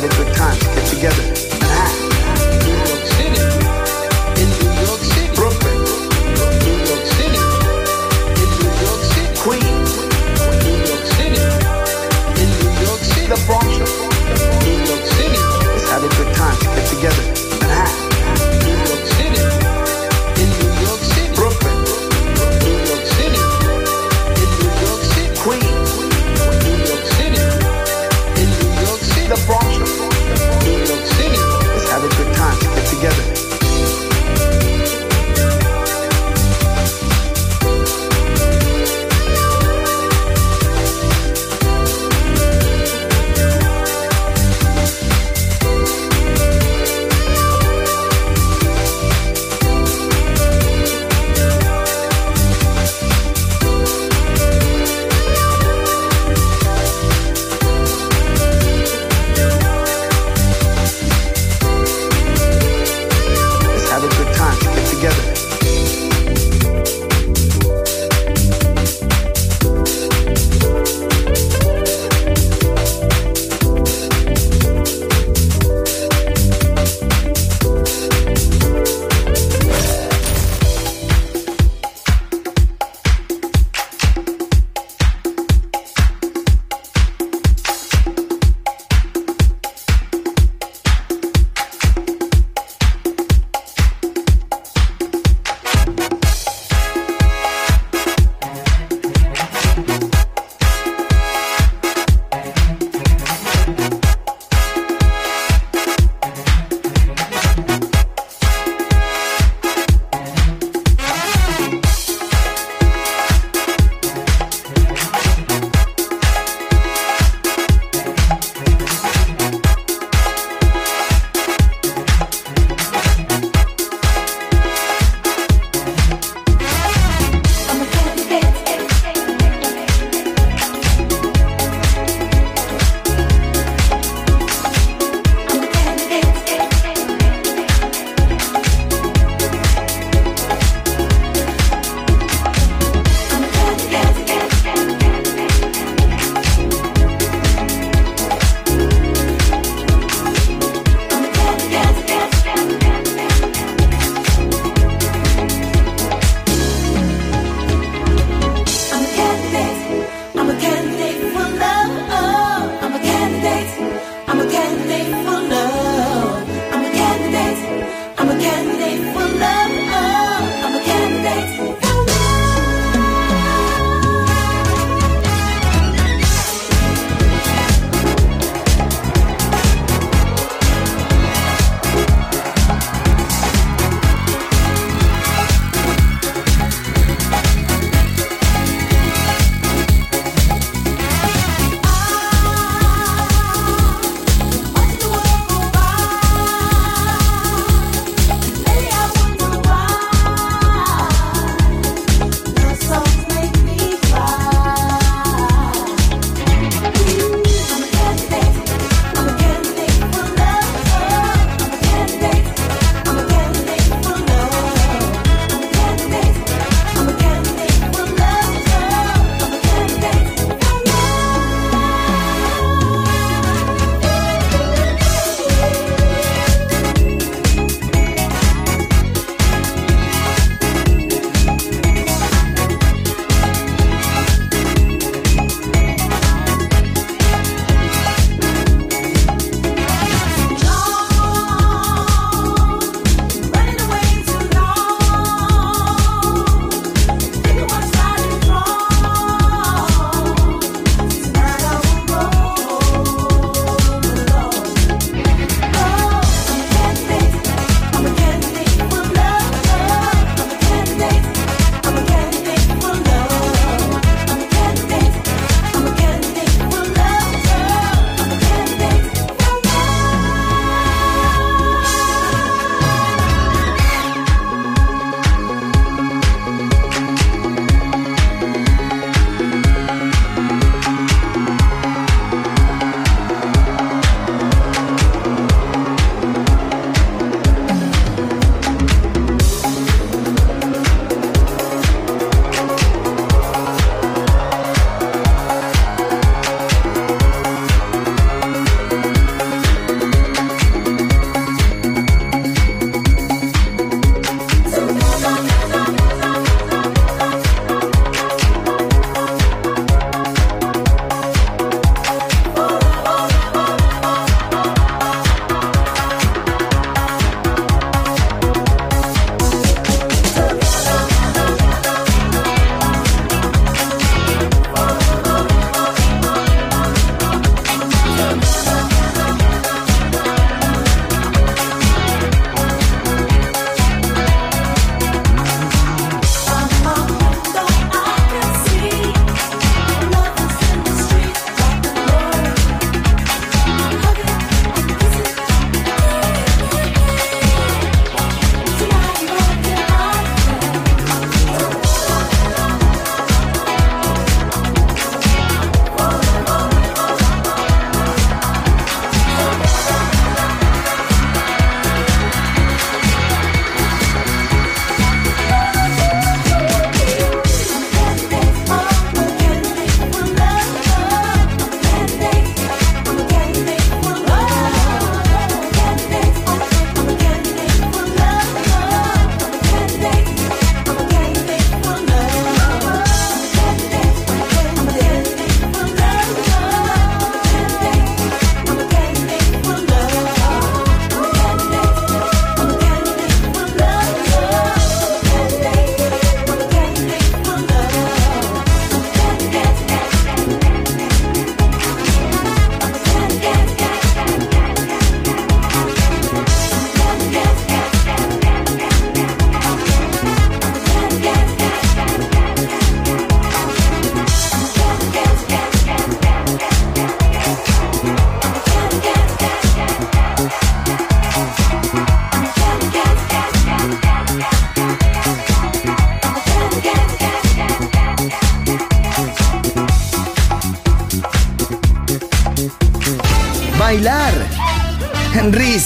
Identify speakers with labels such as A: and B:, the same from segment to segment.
A: decided good time to get together.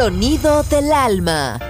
B: Sonido del alma.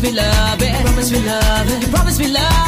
C: promise me love it. You
D: promise me love it. You promise me love it.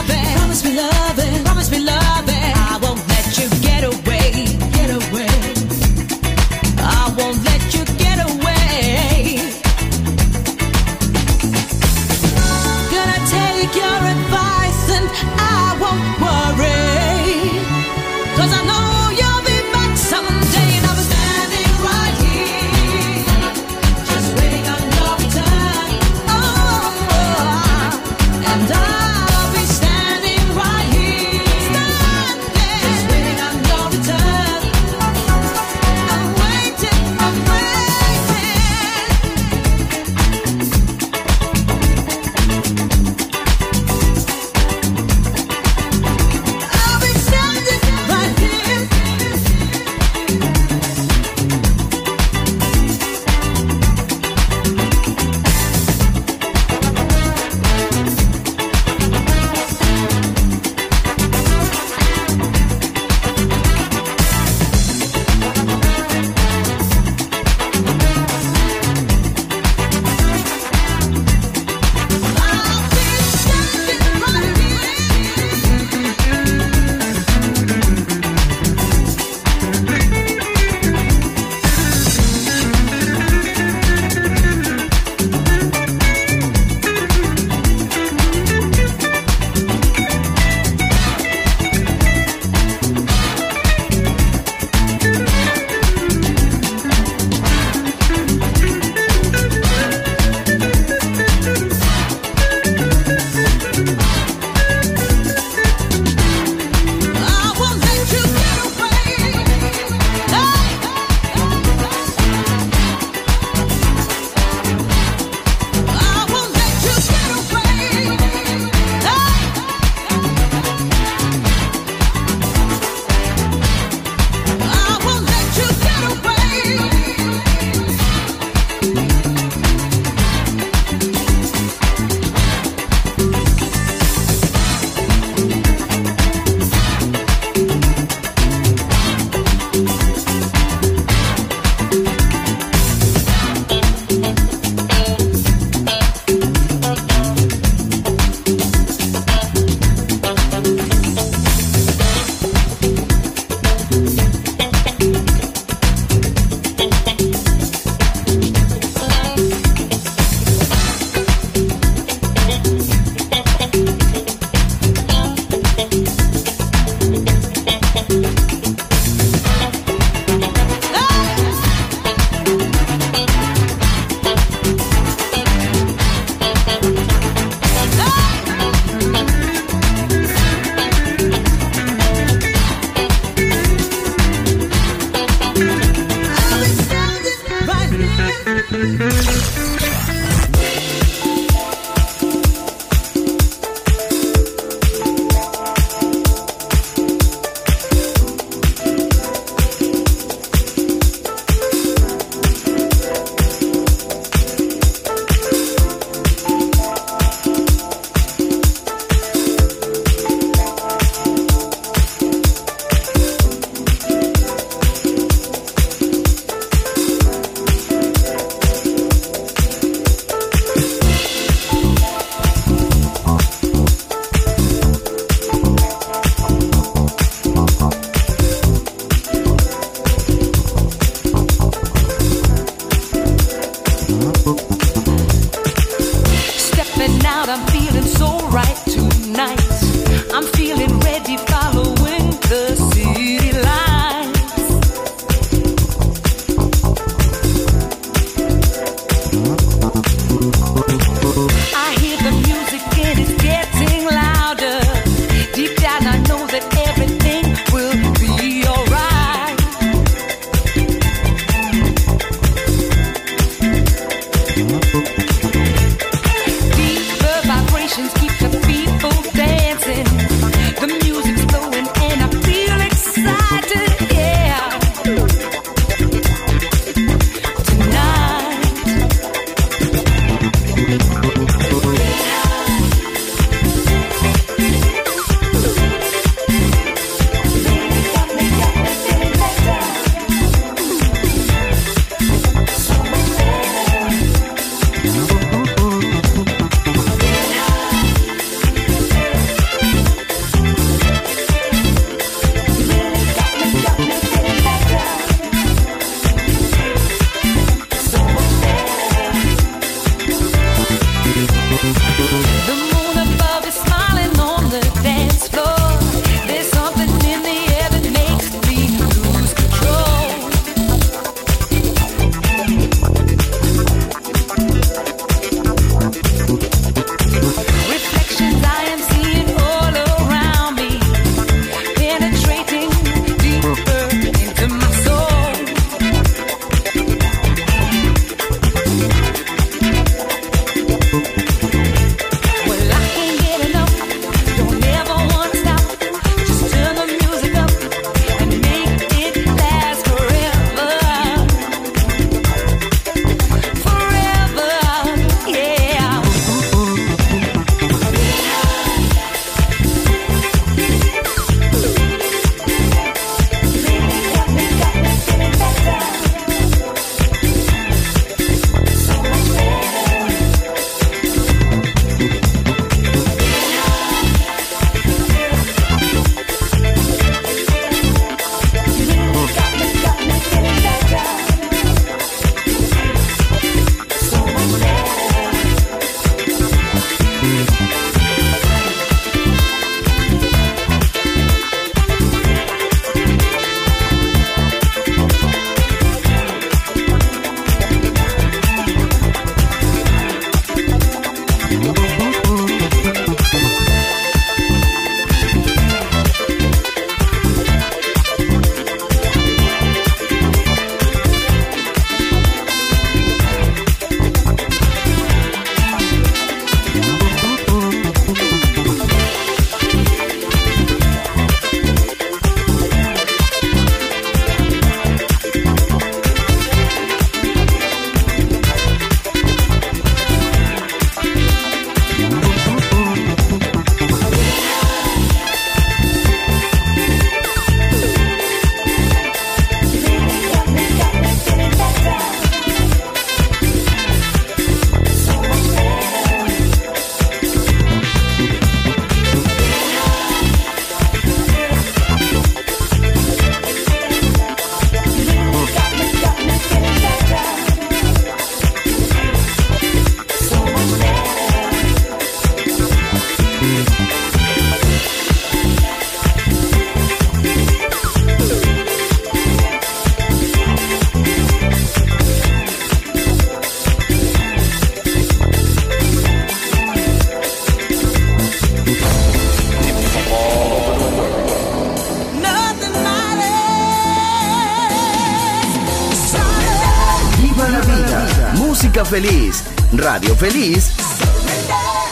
E: Música feliz, radio feliz,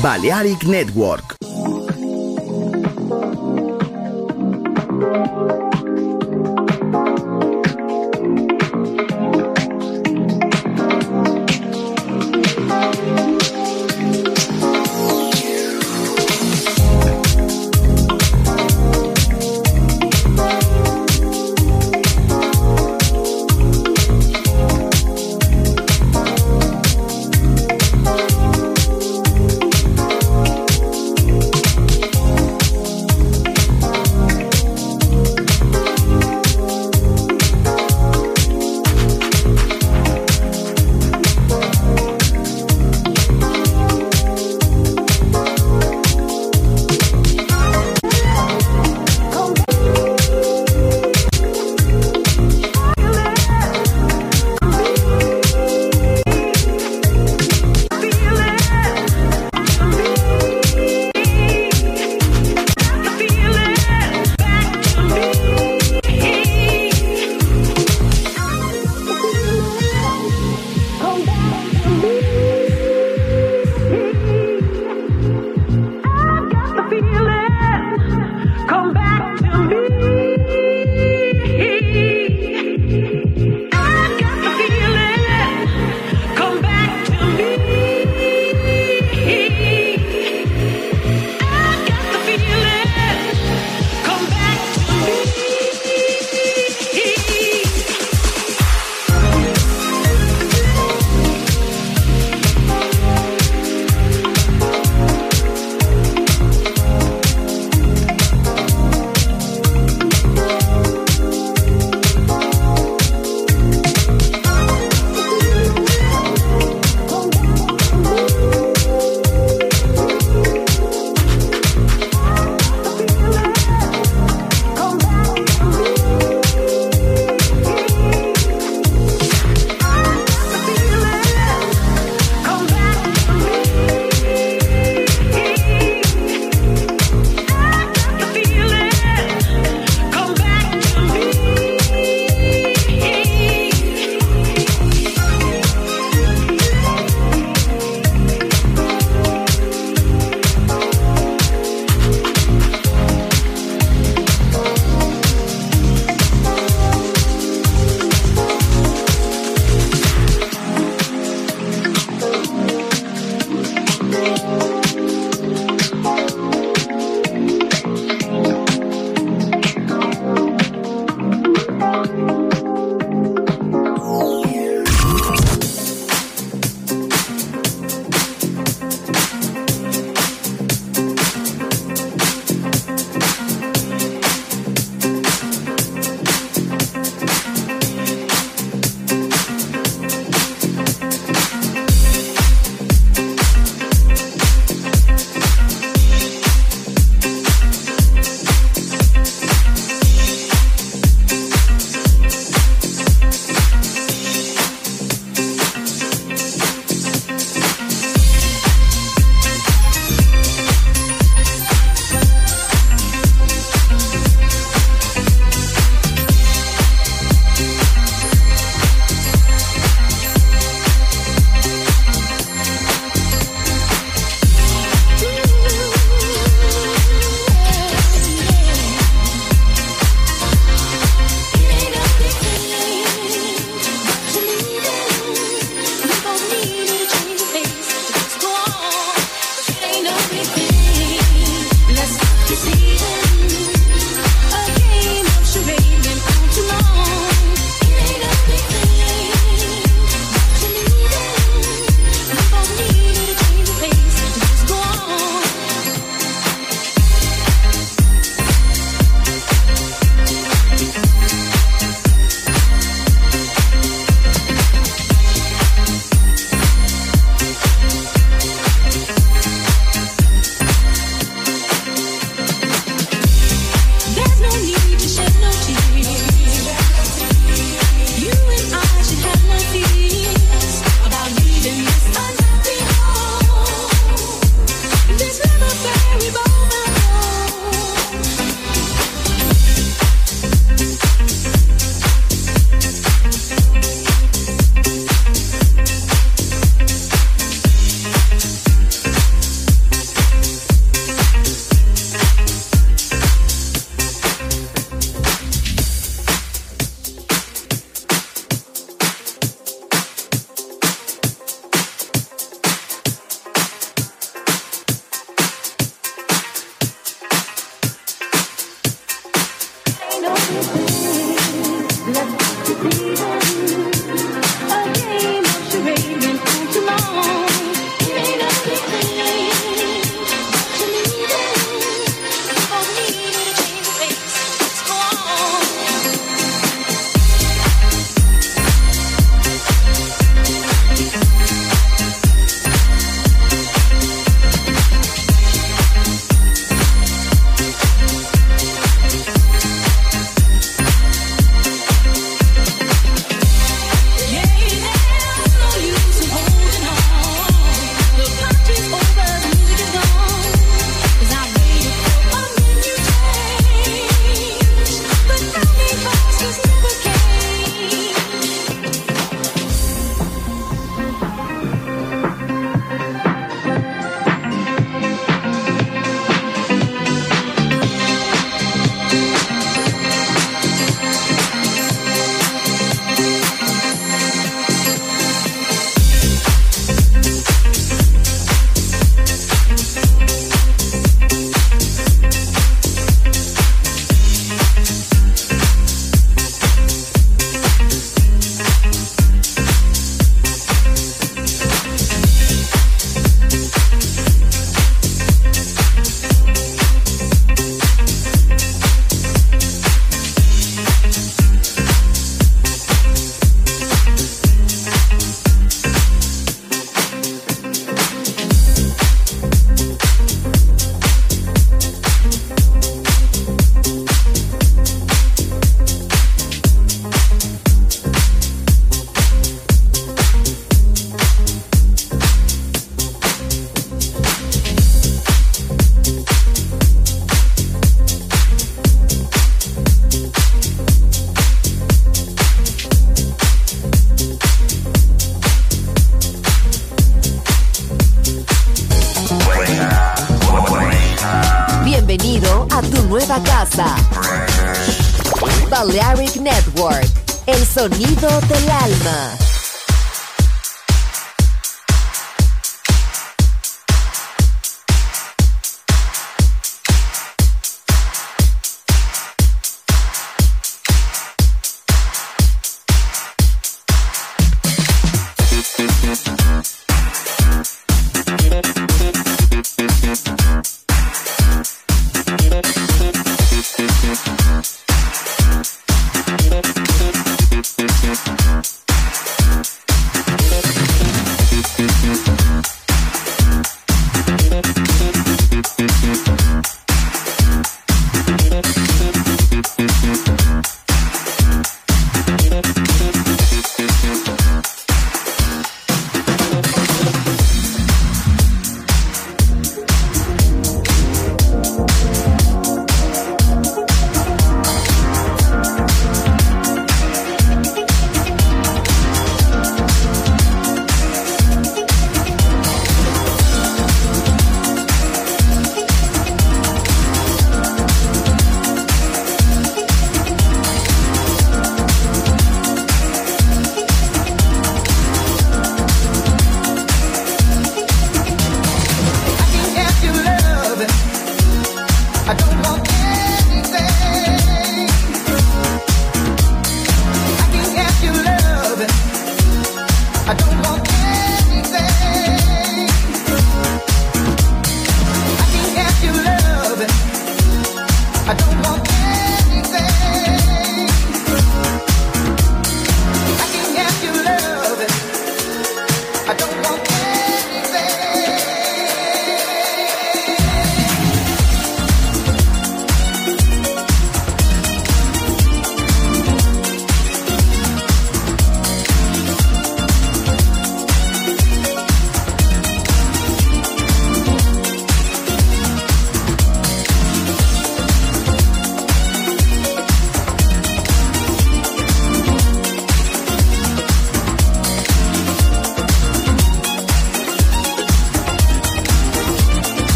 E: Balearic Network.